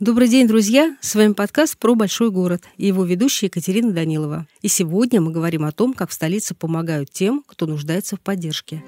Добрый день, друзья! С вами подкаст про большой город и его ведущая Екатерина Данилова. И сегодня мы говорим о том, как в столице помогают тем, кто нуждается в поддержке.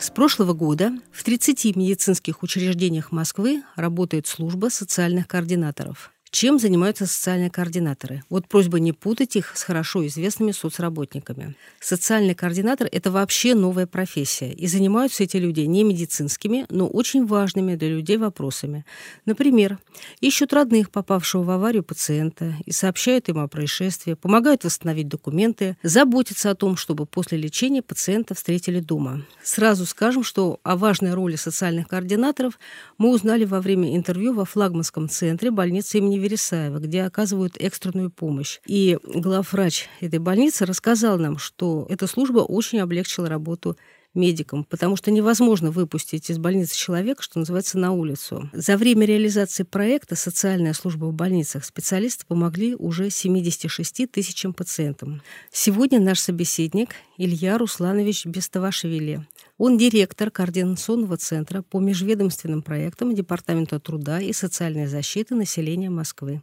С прошлого года в 30 медицинских учреждениях Москвы работает служба социальных координаторов. Чем занимаются социальные координаторы? Вот просьба не путать их с хорошо известными соцработниками. Социальный координатор – это вообще новая профессия, и занимаются эти люди не медицинскими, но очень важными для людей вопросами. Например, ищут родных, попавшего в аварию пациента, и сообщают им о происшествии, помогают восстановить документы, заботятся о том, чтобы после лечения пациента встретили дома. Сразу скажем, что о важной роли социальных координаторов мы узнали во время интервью во флагманском центре больницы имени Вересаева, где оказывают экстренную помощь. И главврач этой больницы рассказал нам, что эта служба очень облегчила работу медикам, потому что невозможно выпустить из больницы человека, что называется, на улицу. За время реализации проекта «Социальная служба в больницах» специалисты помогли уже 76 тысячам пациентам. Сегодня наш собеседник Илья Русланович Бестовашвили. Он директор Координационного центра по межведомственным проектам Департамента труда и социальной защиты населения Москвы.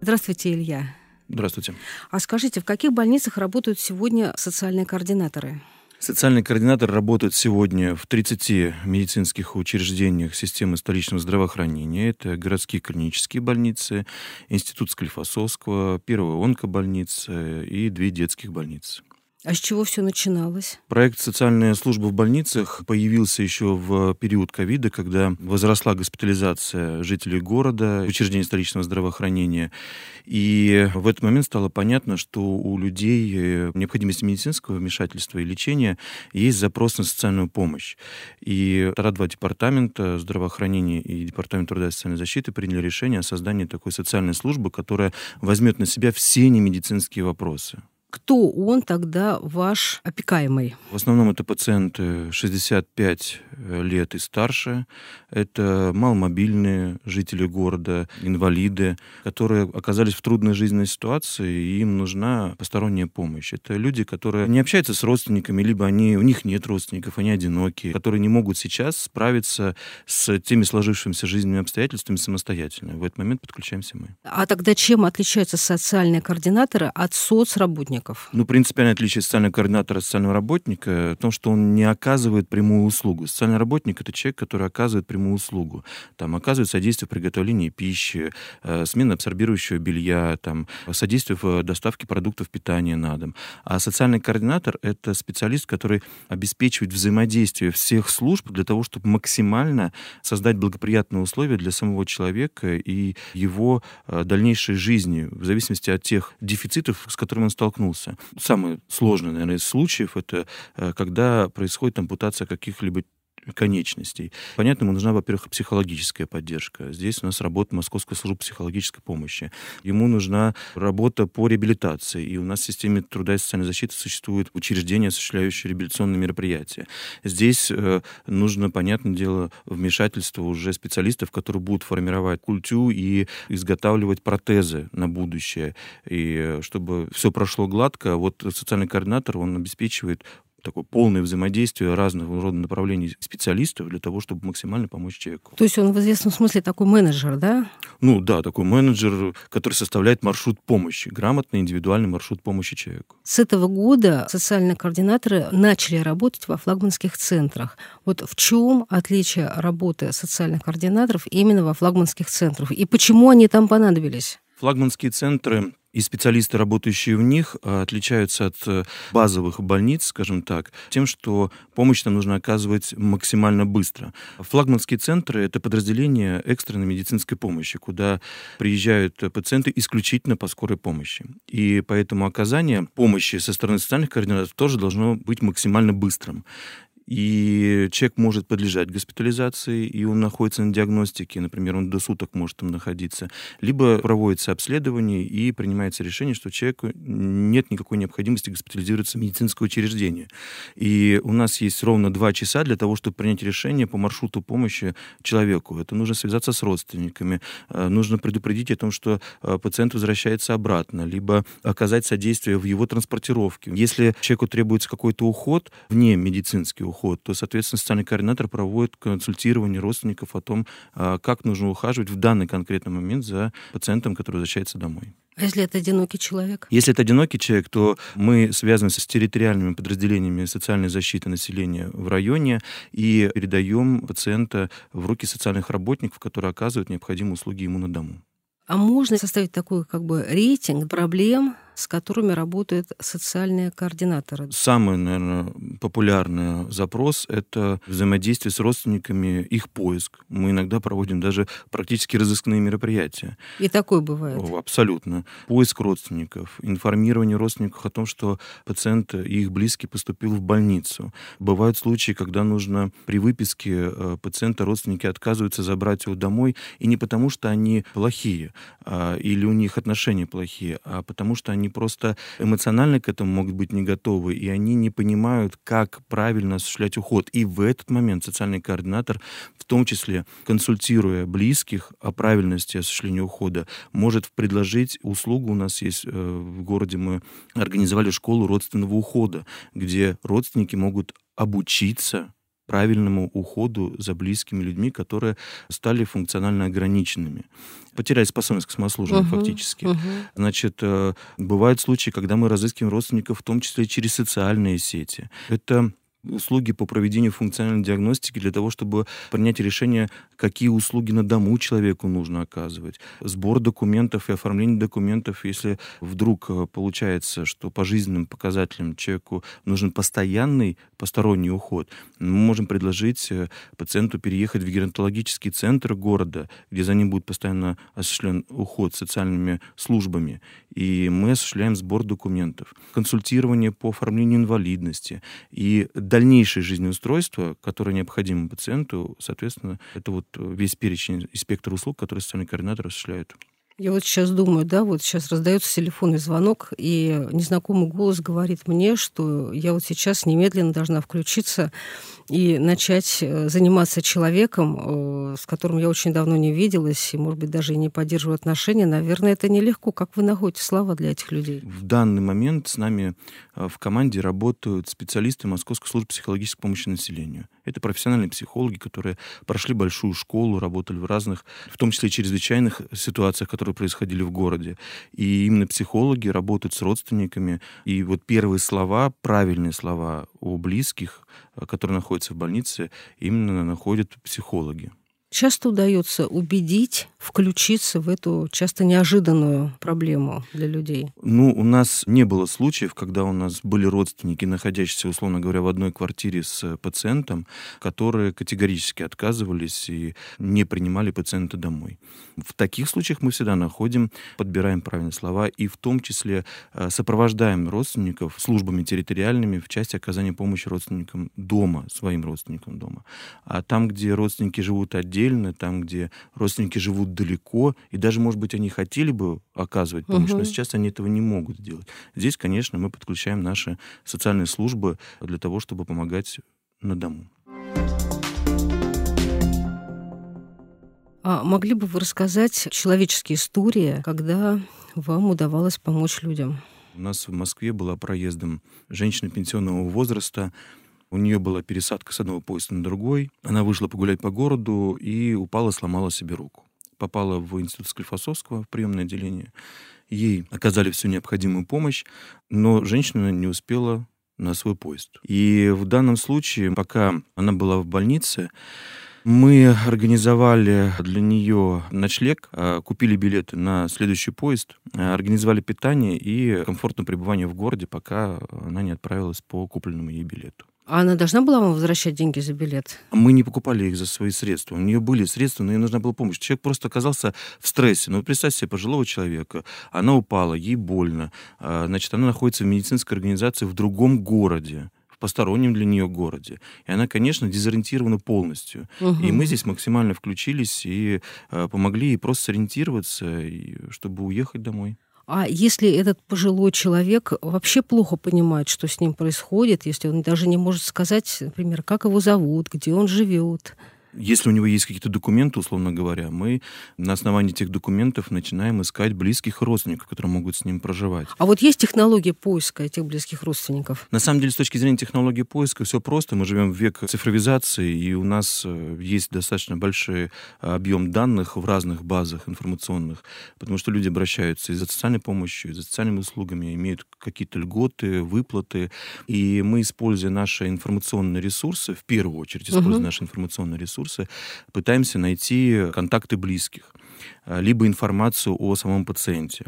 Здравствуйте, Илья. Здравствуйте. А скажите, в каких больницах работают сегодня социальные координаторы? Социальный координатор работает сегодня в 30 медицинских учреждениях системы столичного здравоохранения. Это городские клинические больницы, Институт Склифосовского, Первая онкобольница и две детских больницы. А с чего все начиналось? Проект «Социальная служба в больницах» появился еще в период ковида, когда возросла госпитализация жителей города, учреждений столичного здравоохранения. И в этот момент стало понятно, что у людей э, необходимость медицинского вмешательства и лечения есть запрос на социальную помощь. И ТАРА-2 департамента здравоохранения и департамент труда и социальной защиты приняли решение о создании такой социальной службы, которая возьмет на себя все немедицинские вопросы. Кто он тогда ваш опекаемый? В основном это пациенты 65 лет и старше. Это маломобильные жители города, инвалиды, которые оказались в трудной жизненной ситуации, и им нужна посторонняя помощь. Это люди, которые не общаются с родственниками, либо они, у них нет родственников, они одинокие, которые не могут сейчас справиться с теми сложившимися жизненными обстоятельствами самостоятельно. В этот момент подключаемся мы. А тогда чем отличаются социальные координаторы от соцработников? Соцработников? Ну, принципиальное отличие социального координатора от социального работника в том, что он не оказывает прямую услугу. Социальный работник — это человек, который оказывает прямую услугу. Там оказывает содействие в приготовлении пищи, э, смена абсорбирующего белья, там, содействие в доставке продуктов питания на дом. А социальный координатор — это специалист, который обеспечивает взаимодействие всех служб для того, чтобы максимально создать благоприятные условия для самого человека и его э, дальнейшей жизни, в зависимости от тех дефицитов, с которыми он столкнулся столкнулся. Самый сложный, наверное, из случаев это э, когда происходит ампутация каких-либо конечностей. Понятно, ему нужна, во-первых, психологическая поддержка. Здесь у нас работа Московской службы психологической помощи. Ему нужна работа по реабилитации. И у нас в системе труда и социальной защиты существует учреждение, осуществляющее реабилитационные мероприятия. Здесь э, нужно, понятное дело, вмешательство уже специалистов, которые будут формировать культю и изготавливать протезы на будущее. И э, чтобы все прошло гладко, вот социальный координатор, он обеспечивает такое полное взаимодействие разных рода направлений специалистов для того, чтобы максимально помочь человеку. То есть он в известном смысле такой менеджер, да? Ну да, такой менеджер, который составляет маршрут помощи, грамотный индивидуальный маршрут помощи человеку. С этого года социальные координаторы начали работать во флагманских центрах. Вот в чем отличие работы социальных координаторов именно во флагманских центрах? И почему они там понадобились? Флагманские центры и специалисты, работающие в них, э, отличаются от э, базовых больниц, скажем так, тем, что помощь нам нужно оказывать максимально быстро. Флагманские центры — это подразделения экстренной медицинской помощи, куда приезжают пациенты исключительно по скорой помощи. И поэтому оказание помощи со стороны социальных координаторов тоже должно быть максимально быстрым. И человек может подлежать госпитализации, и он находится на диагностике, например, он до суток может там находиться, либо проводится обследование и принимается решение, что человеку нет никакой необходимости госпитализироваться в медицинское учреждение. И у нас есть ровно два часа для того, чтобы принять решение по маршруту помощи человеку. Это нужно связаться с родственниками, э, нужно предупредить о том, что э, пациент возвращается обратно, либо оказать содействие в его транспортировке. Если человеку требуется какой-то уход, вне медицинский уход, уход, то, соответственно, социальный координатор проводит консультирование родственников о том, а, как нужно ухаживать в данный конкретный момент за пациентом, который возвращается домой. А если это одинокий человек? Если это одинокий человек, то мы связываемся с территориальными подразделениями социальной защиты населения в районе и передаем пациента в руки социальных работников, которые оказывают необходимые услуги ему на дому. А можно составить такой как бы рейтинг проблем, с которыми работают социальные координаторы? Самый, наверное, популярный запрос — это взаимодействие с родственниками, их поиск. Мы иногда проводим даже практически разыскные мероприятия. И такое бывает? Абсолютно. Поиск родственников, информирование родственников о том, что пациент и их близкий поступил в больницу. Бывают случаи, когда нужно при выписке э, пациента родственники отказываются забрать его домой, и не потому, что они плохие, а, или у них отношения плохие, а потому что они просто эмоционально к этому могут быть не готовы, и они не понимают, как правильно осуществлять уход. И в этот момент социальный координатор, в том числе консультируя близких о правильности осуществления ухода, может предложить услугу. У нас есть э, в городе, мы организовали школу родственного ухода, где родственники могут обучиться правильному уходу за близкими людьми, которые стали функционально ограниченными. Потеряли способность к самослужению uh-huh, фактически. Uh-huh. Значит, э, бывают случаи, когда мы разыскиваем родственников, в том числе через социальные сети. Это услуги по проведению функциональной диагностики для того, чтобы принять решение, какие услуги на дому человеку нужно оказывать. Сбор документов и оформление документов, если вдруг э, получается, что по жизненным показателям человеку нужен постоянный посторонний уход, мы можем предложить э, пациенту переехать в геронтологический центр города, где за ним будет постоянно осуществлен уход социальными службами, и мы осуществляем сбор документов, консультирование по оформлению инвалидности. И дальнейшее жизнеустройство, которое необходимо пациенту, соответственно, это вот весь перечень и спектр услуг, которые социальный координатор осуществляет. Я вот сейчас думаю, да, вот сейчас раздается телефонный звонок, и незнакомый голос говорит мне, что я вот сейчас немедленно должна включиться и начать э, заниматься человеком, э, с которым я очень давно не виделась, и, может быть, даже и не поддерживаю отношения. Наверное, это нелегко. Как вы находите слова для этих людей? В данный момент с нами э, в команде работают специалисты Московской службы психологической помощи населению. Это профессиональные психологи, которые прошли большую школу, работали в разных, в том числе чрезвычайных ситуациях, которые происходили в городе. И именно психологи работают с родственниками. И вот первые слова, правильные слова о близких, э, которые находятся в больнице, именно находят психологи. Часто удается убедить включиться в эту часто неожиданную проблему для людей? Ну, у нас не было случаев, когда у нас были родственники, находящиеся, условно говоря, в одной квартире с пациентом, которые категорически отказывались и не принимали пациента домой. В таких случаях мы всегда находим, подбираем правильные слова и в том числе э, сопровождаем родственников службами территориальными в части оказания помощи родственникам дома, своим родственникам дома. А там, где родственники живут отдельно, там, где родственники живут далеко, и даже, может быть, они хотели бы оказывать помощь, угу. но сейчас они этого не могут сделать. Здесь, конечно, мы подключаем наши социальные службы для того, чтобы помогать на дому. А могли бы вы рассказать человеческие истории, когда вам удавалось помочь людям? У нас в Москве была проездом женщина пенсионного возраста, у нее была пересадка с одного поезда на другой. Она вышла погулять по городу и упала, сломала себе руку. Попала в институт Склифосовского, в приемное отделение. Ей оказали всю необходимую помощь, но женщина не успела на свой поезд. И в данном случае, пока она была в больнице, мы организовали для нее ночлег, а, купили билеты на следующий поезд, организовали питание и комфортное пребывание в городе, пока она не отправилась по купленному ей билету. А она должна была вам возвращать деньги за билет? Мы не покупали их за свои средства. У нее были средства, но ей нужна была помощь. Человек просто оказался в стрессе. Ну, представьте себе пожилого человека. Она упала, ей больно. А, значит, она находится в медицинской организации в другом городе постороннем для нее городе. И она, конечно, дезориентирована полностью. Угу. И мы здесь максимально включились и э, помогли ей просто сориентироваться, и, чтобы уехать домой. А если этот пожилой человек вообще плохо понимает, что с ним происходит, если он даже не может сказать, например, как его зовут, где он живет, если у него есть какие-то документы, условно говоря, мы на основании этих документов начинаем искать близких родственников, которые могут с ним проживать. А вот есть технология поиска этих близких родственников? На самом деле, с точки зрения технологии поиска, все просто. Мы живем в век цифровизации, и у нас э, есть достаточно большой э, объем данных в разных базах информационных, потому что люди обращаются и за социальной помощью, и за социальными услугами, имеют какие-то льготы, выплаты. И мы, используя наши информационные ресурсы, в первую очередь используя угу. наши информационные ресурсы, ресурсы, пытаемся найти контакты близких, э, либо информацию о самом пациенте.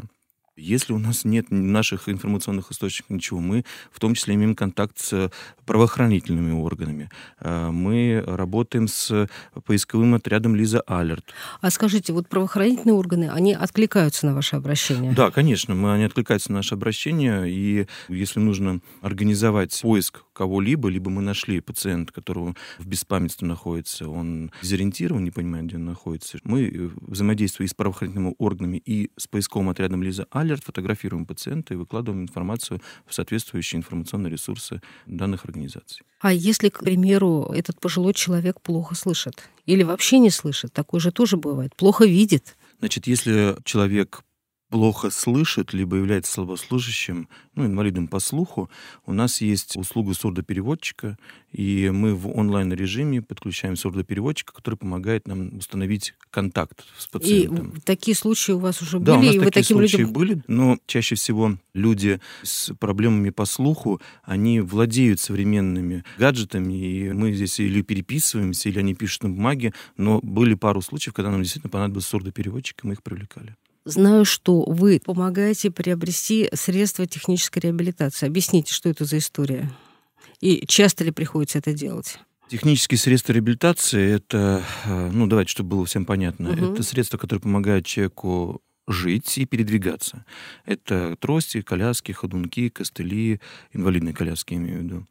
Если у нас нет наших информационных источников ничего, мы в том числе имеем контакт с правоохранительными органами. Э, мы работаем с поисковым отрядом Лиза Алерт. А скажите, вот правоохранительные органы, они откликаются на ваше обращение? Да, конечно, мы, они откликаются на наше обращение, и если нужно организовать поиск кого-либо, либо мы нашли пациента, которого в беспамятстве находится, он дезориентирован, не понимает, где он находится, мы э, взаимодействуем и с правоохранительными органами, и с поисковым отрядом Лиза Алерт, алерт, фотографируем пациента и выкладываем информацию в соответствующие информационные ресурсы данных организаций. А если, к примеру, этот пожилой человек плохо слышит или вообще не слышит, такое же тоже бывает, плохо видит? Значит, если человек плохо слышит, либо является слабослышащим, ну, инвалидом по слуху, у нас есть услуга сурдопереводчика, и мы в онлайн-режиме подключаем сурдопереводчика, который помогает нам установить контакт с пациентом. И такие случаи у вас уже да, были? у нас и такие таким случаи людям... были, но чаще всего люди с проблемами по слуху, они владеют современными гаджетами, и мы здесь или переписываемся, или они пишут на бумаге, но были пару случаев, когда нам действительно понадобился сурдопереводчик, и мы их привлекали. Знаю, что вы помогаете приобрести средства технической реабилитации. Объясните, что это за история? И часто ли приходится это делать? Технические средства реабилитации это, э, ну давайте, чтобы было всем понятно, угу. это средства, которые помогают человеку жить и передвигаться. Это трости, коляски, ходунки, костыли, инвалидные коляски, имею в виду.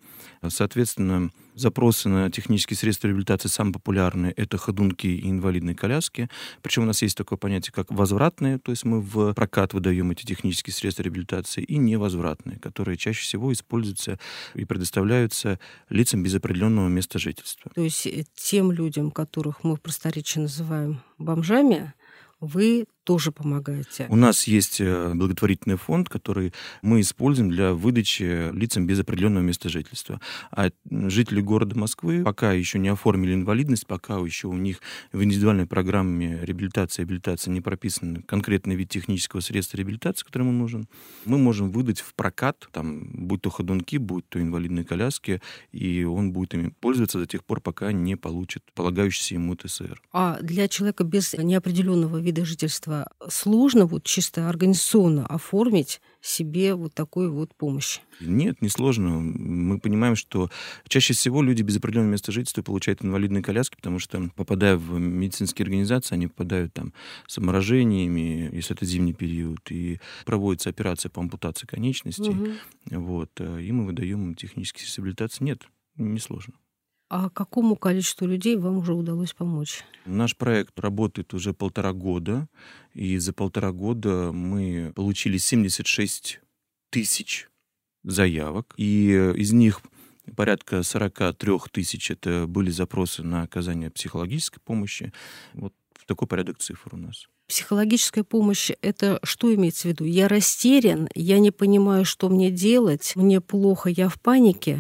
Соответственно, запросы на технические средства реабилитации самые популярные — это ходунки и инвалидные коляски. Причем у нас есть такое понятие, как возвратные, то есть мы в прокат выдаем эти технические средства реабилитации, и невозвратные, которые чаще всего используются и предоставляются лицам без определенного места жительства. То есть э, тем людям, которых мы в просторечии называем бомжами, вы тоже помогаете? У нас есть э, благотворительный фонд, который мы используем для выдачи лицам без определенного места жительства. А жители города Москвы пока еще не оформили инвалидность, пока еще у них в индивидуальной программе реабилитации и реабилитации не прописан конкретный вид технического средства реабилитации, который ему нужен, мы можем выдать в прокат, там, будь то ходунки, будь то инвалидные коляски, и он будет ими пользоваться до тех пор, пока не получит полагающийся ему ТСР. А для человека без неопределенного вида жительства сложно вот чисто организационно оформить себе вот такую вот помощь? Нет, не сложно. Мы понимаем, что чаще всего люди без определенного места жительства получают инвалидные коляски, потому что, попадая в медицинские организации, они попадают там с обморожениями, если это зимний период, и проводится операция по ампутации конечностей. Угу. Вот, э, и мы выдаем технические реабилитации. Нет, не сложно. А какому количеству людей вам уже удалось помочь? Наш проект работает уже полтора года, и за полтора года мы получили 76 тысяч заявок, и из них порядка 43 тысяч это были запросы на оказание психологической помощи. Вот такой порядок цифр у нас. Психологическая помощь — это что имеется в виду? Я растерян, я не понимаю, что мне делать, мне плохо, я в панике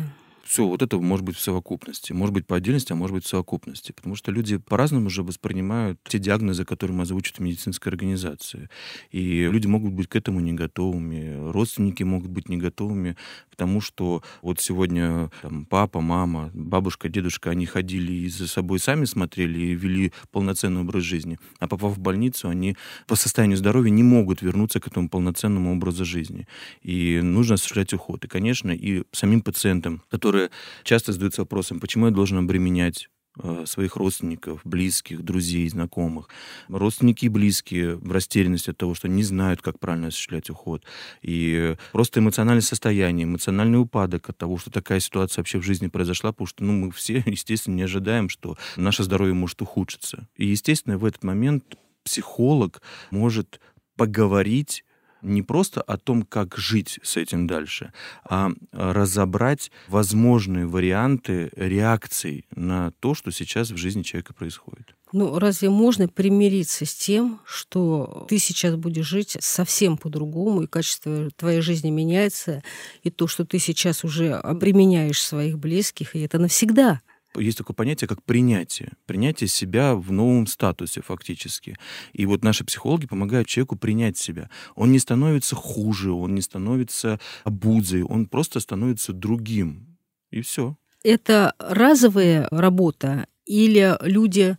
все, вот это может быть в совокупности. Может быть по отдельности, а может быть в совокупности. Потому что люди по-разному уже воспринимают те диагнозы, которые озвучат в медицинской организации. И люди могут быть к этому не готовыми, родственники могут быть не готовыми к тому, что вот сегодня там, папа, мама, бабушка, дедушка, они ходили и за собой сами смотрели и вели полноценный образ жизни. А попав в больницу, они по состоянию здоровья не могут вернуться к этому полноценному образу жизни. И нужно осуществлять уход. И, конечно, и самим пациентам, которые часто задаются вопросом, почему я должен обременять Э, своих родственников, близких, друзей, знакомых. Родственники и близкие в растерянности от того, что не знают, как правильно осуществлять уход. И просто эмоциональное состояние, эмоциональный упадок от того, что такая ситуация вообще в жизни произошла, потому что ну, мы все, естественно, не ожидаем, что наше здоровье может ухудшиться. И, естественно, в этот момент психолог может поговорить не просто о том, как жить с этим дальше, а разобрать возможные варианты реакций на то, что сейчас в жизни человека происходит. Ну, разве можно примириться с тем, что ты сейчас будешь жить совсем по-другому, и качество твоей жизни меняется, и то, что ты сейчас уже обременяешь своих близких, и это навсегда? Есть такое понятие, как принятие. Принятие себя в новом статусе фактически. И вот наши психологи помогают человеку принять себя. Он не становится хуже, он не становится обузой, он просто становится другим. И все. Это разовая работа или люди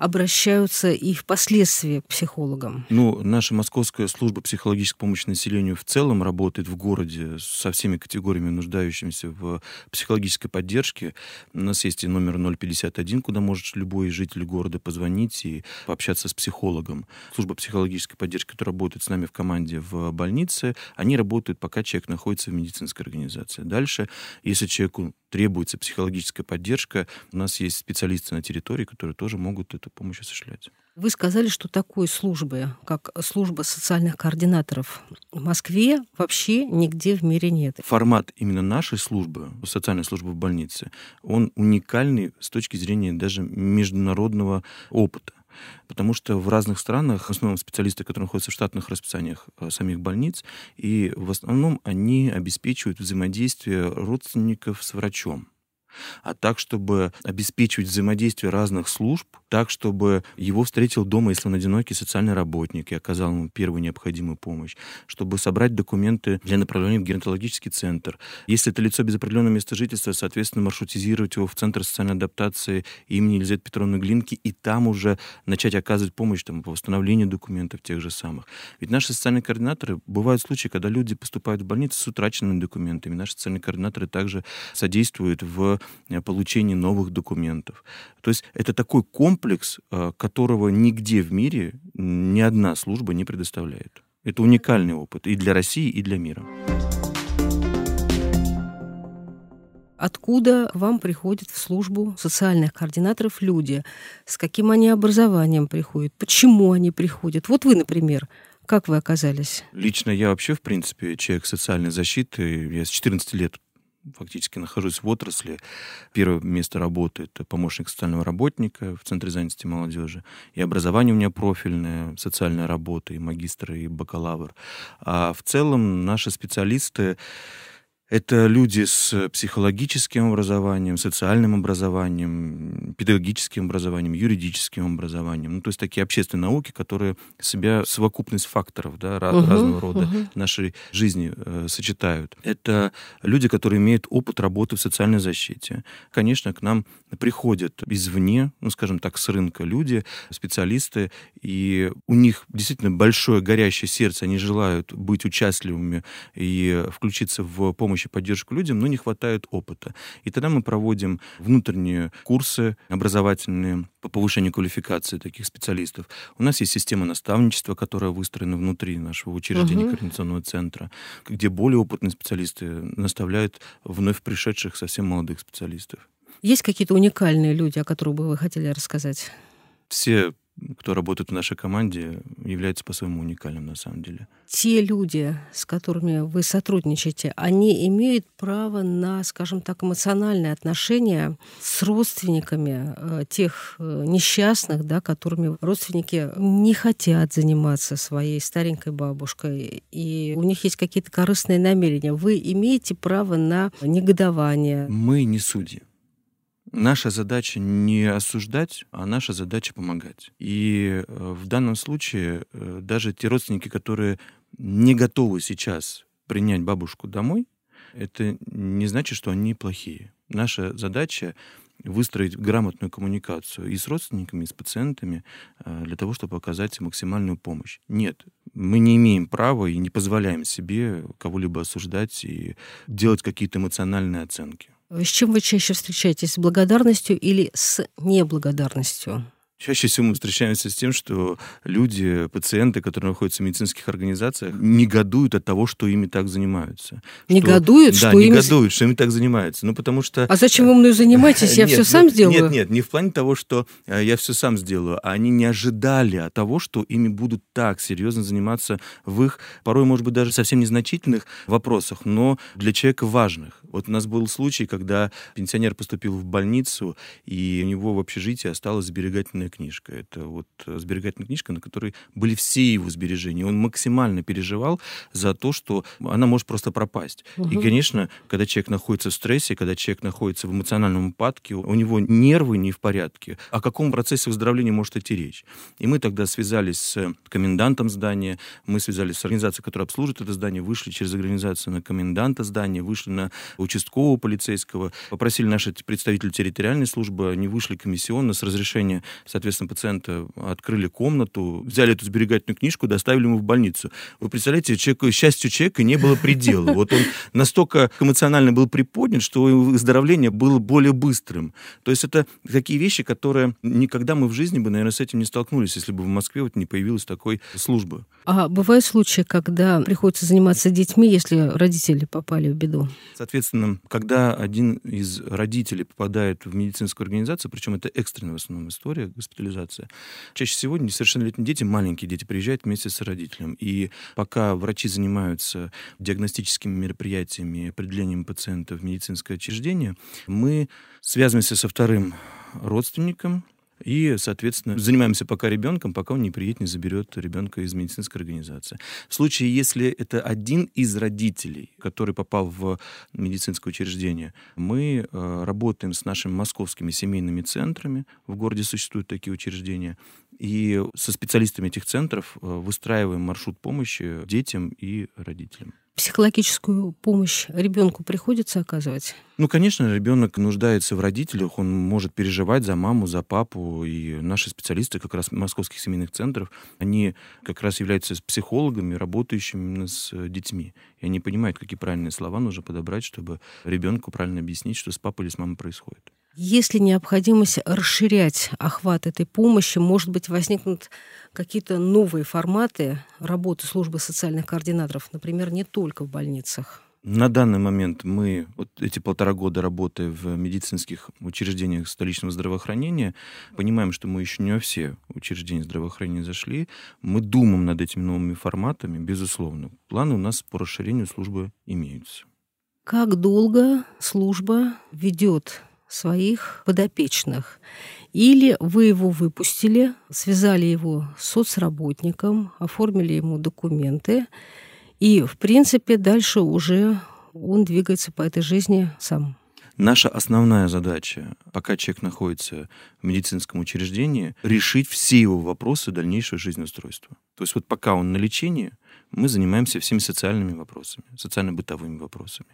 обращаются и впоследствии к психологам? Ну, наша московская служба психологической помощи населению в целом работает в городе со всеми категориями нуждающимися в психологической поддержке. У нас есть и номер 051, куда может любой житель города позвонить и пообщаться с психологом. Служба психологической поддержки, которая работает с нами в команде в больнице, они работают, пока человек находится в медицинской организации. Дальше, если человеку требуется психологическая поддержка, у нас есть специалисты на территории, которые тоже могут эту помощь осуществлять. Вы сказали, что такой службы, как служба социальных координаторов в Москве, вообще нигде в мире нет. Формат именно нашей службы, социальной службы в больнице, он уникальный с точки зрения даже международного опыта. Потому что в разных странах, в основном специалисты, которые находятся в штатных расписаниях э, самих больниц, и в основном они обеспечивают взаимодействие родственников с врачом а так, чтобы обеспечивать взаимодействие разных служб, так, чтобы его встретил дома, если он одинокий, социальный работник и оказал ему первую необходимую помощь, чтобы собрать документы для направления в геронтологический центр. Если это лицо без определенного места жительства, соответственно, маршрутизировать его в Центр социальной адаптации имени Елизаветы Петровны Глинки и там уже начать оказывать помощь там, по восстановлению документов тех же самых. Ведь наши социальные координаторы, бывают случаи, когда люди поступают в больницу с утраченными документами. Наши социальные координаторы также содействуют в Э, получении новых документов. То есть это такой комплекс, э, которого нигде в мире ни одна служба не предоставляет. Это уникальный опыт и для России, и для мира. Откуда вам приходят в службу социальных координаторов люди? С каким они образованием приходят? Почему они приходят? Вот вы, например, как вы оказались? Лично я вообще, в принципе, человек социальной защиты. Я с 14 лет фактически нахожусь в отрасли. Первое место работы — это помощник социального работника в Центре занятости молодежи. И образование у меня профильное, социальная работа, и магистр, и бакалавр. А в целом наши специалисты это люди с психологическим образованием, социальным образованием, педагогическим образованием, юридическим образованием. Ну, то есть такие общественные науки, которые себя совокупность факторов да, uh-huh, разного рода uh-huh. нашей жизни э, сочетают. Это люди, которые имеют опыт работы в социальной защите. Конечно, к нам приходят извне, ну, скажем так, с рынка люди, специалисты, и у них действительно большое горящее сердце, они желают быть участливыми и включиться в помощь помощь и поддержку людям, но не хватает опыта. И тогда мы проводим внутренние курсы образовательные по повышению квалификации таких специалистов. У нас есть система наставничества, которая выстроена внутри нашего учреждения uh-huh. координационного центра, где более опытные специалисты наставляют вновь пришедших совсем молодых специалистов. Есть какие-то уникальные люди, о которых бы вы хотели рассказать? Все кто работает в нашей команде, является по-своему уникальным на самом деле. Те люди, с которыми вы сотрудничаете, они имеют право на, скажем так, эмоциональные отношения с родственниками э, тех э, несчастных, да, которыми родственники не хотят заниматься своей старенькой бабушкой, и у них есть какие-то корыстные намерения. Вы имеете право на негодование. Мы не судьи. Наша задача не осуждать, а наша задача помогать. И э, в данном случае э, даже те родственники, которые не готовы сейчас принять бабушку домой, это не значит, что они плохие. Наша задача выстроить грамотную коммуникацию и с родственниками, и с пациентами э, для того, чтобы оказать максимальную помощь. Нет, мы не имеем права и не позволяем себе кого-либо осуждать и делать какие-то эмоциональные оценки. С чем вы чаще встречаетесь? С благодарностью или с неблагодарностью? Чаще всего мы встречаемся с тем, что люди, пациенты, которые находятся в медицинских организациях, негодуют от того, что ими так занимаются. Негодуют, что, что да, ими... негодуют, что ими так занимаются. Ну, потому что... А зачем вы мной занимаетесь? Я нет, все сам нет, сделаю? Нет, нет, не в плане того, что э, я все сам сделаю. А они не ожидали от того, что ими будут так серьезно заниматься в их, порой, может быть, даже совсем незначительных вопросах, но для человека важных. Вот у нас был случай, когда пенсионер поступил в больницу, и у него в общежитии осталась сберегательная книжка. Это вот э, сберегательная книжка, на которой были все его сбережения. Он максимально переживал за то, что она может просто пропасть. Угу. И, конечно, когда человек находится в стрессе, когда человек находится в эмоциональном упадке, у него нервы не в порядке. О каком процессе выздоровления может идти речь? И мы тогда связались с комендантом здания, мы связались с организацией, которая обслуживает это здание, вышли через организацию на коменданта здания, вышли на участкового полицейского, попросили наши представители территориальной службы, они вышли комиссионно с разрешения, соответственно, пациента, открыли комнату, взяли эту сберегательную книжку, доставили ему в больницу. Вы представляете, человеку, счастью человека не было предела. Вот он настолько эмоционально был приподнят, что выздоровление было более быстрым. То есть это такие вещи, которые никогда мы в жизни бы, наверное, с этим не столкнулись, если бы в Москве вот не появилась такой службы. А бывают случаи, когда приходится заниматься детьми, если родители попали в беду? Соответственно, когда один из родителей попадает в медицинскую организацию, причем это экстренная в основном история, госпитализация, чаще всего несовершеннолетние дети, маленькие дети, приезжают вместе с родителем. И пока врачи занимаются диагностическими мероприятиями, определением пациента в медицинское учреждение, мы связываемся со вторым родственником, и, соответственно, занимаемся пока ребенком, пока он не приедет, не заберет ребенка из медицинской организации. В случае, если это один из родителей, который попал в медицинское учреждение, мы э, работаем с нашими московскими семейными центрами. В городе существуют такие учреждения. И со специалистами этих центров э, выстраиваем маршрут помощи детям и родителям психологическую помощь ребенку приходится оказывать? Ну, конечно, ребенок нуждается в родителях, он может переживать за маму, за папу. И наши специалисты как раз московских семейных центров, они как раз являются психологами, работающими с детьми. И они понимают, какие правильные слова нужно подобрать, чтобы ребенку правильно объяснить, что с папой или с мамой происходит. Есть ли необходимость расширять охват этой помощи? Может быть, возникнут какие-то новые форматы работы службы социальных координаторов, например, не только в больницах? На данный момент мы вот эти полтора года работая в медицинских учреждениях столичного здравоохранения, понимаем, что мы еще не во все учреждения здравоохранения зашли. Мы думаем над этими новыми форматами, безусловно. Планы у нас по расширению службы имеются. Как долго служба ведет своих подопечных. Или вы его выпустили, связали его с соцработником, оформили ему документы, и, в принципе, дальше уже он двигается по этой жизни сам. Наша основная задача, пока человек находится в медицинском учреждении, решить все его вопросы дальнейшего жизнеустройства. То есть вот пока он на лечении, мы занимаемся всеми социальными вопросами, социально-бытовыми вопросами.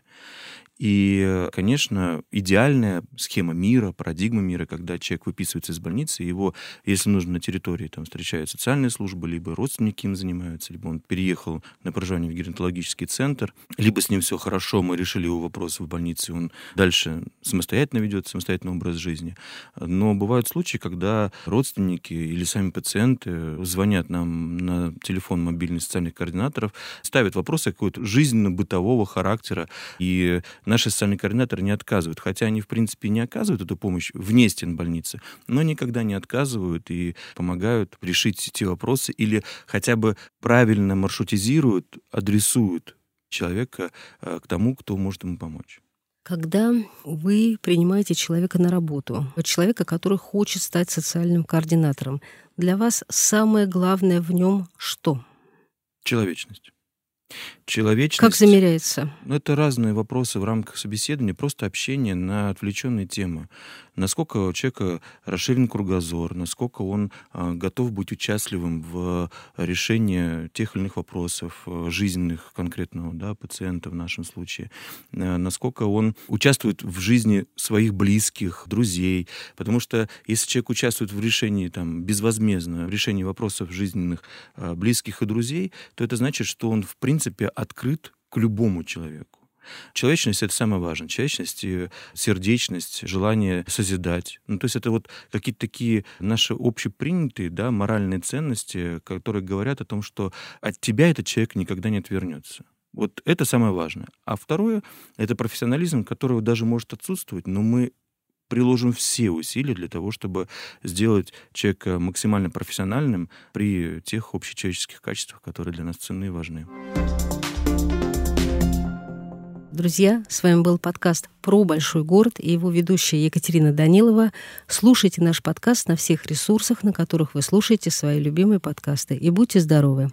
И, конечно, идеальная схема мира, парадигма мира, когда человек выписывается из больницы, его, если нужно, на территории там встречают социальные службы, либо родственники им занимаются, либо он переехал на проживание в геронтологический центр, либо с ним все хорошо, мы решили его вопрос в больнице, он дальше самостоятельно ведет самостоятельный образ жизни. Но бывают случаи, когда родственники или сами пациенты звонят нам на телефон мобильных социальных координаторов, ставят вопросы какого-то жизненно-бытового характера, и наши социальные координаторы не отказывают, хотя они, в принципе, не оказывают эту помощь вне стен больницы, но никогда не отказывают и помогают решить те вопросы или хотя бы правильно маршрутизируют, адресуют человека э, к тому, кто может ему помочь. Когда вы принимаете человека на работу, человека, который хочет стать социальным координатором, для вас самое главное в нем что? Человечность. Человечность. Как замеряется? Ну, это разные вопросы в рамках собеседования, просто общение на отвлеченные темы. Насколько у человека расширен кругозор, насколько он а, готов быть участливым в решении тех или иных вопросов а, жизненных конкретного да, пациента в нашем случае, а, насколько он участвует в жизни своих близких, друзей. Потому что если человек участвует в решении там, безвозмездно, в решении вопросов жизненных а, близких и друзей, то это значит, что он в принципе открыт к любому человеку. Человечность — это самое важное. Человечность, сердечность, желание созидать. Ну, то есть это вот какие-то такие наши общепринятые да, моральные ценности, которые говорят о том, что от тебя этот человек никогда не отвернется. Вот это самое важное. А второе — это профессионализм, который даже может отсутствовать, но мы приложим все усилия для того, чтобы сделать человека максимально профессиональным при тех общечеловеческих качествах, которые для нас ценны и важны. Друзья, с вами был подкаст про большой город и его ведущая Екатерина Данилова. Слушайте наш подкаст на всех ресурсах, на которых вы слушаете свои любимые подкасты. И будьте здоровы!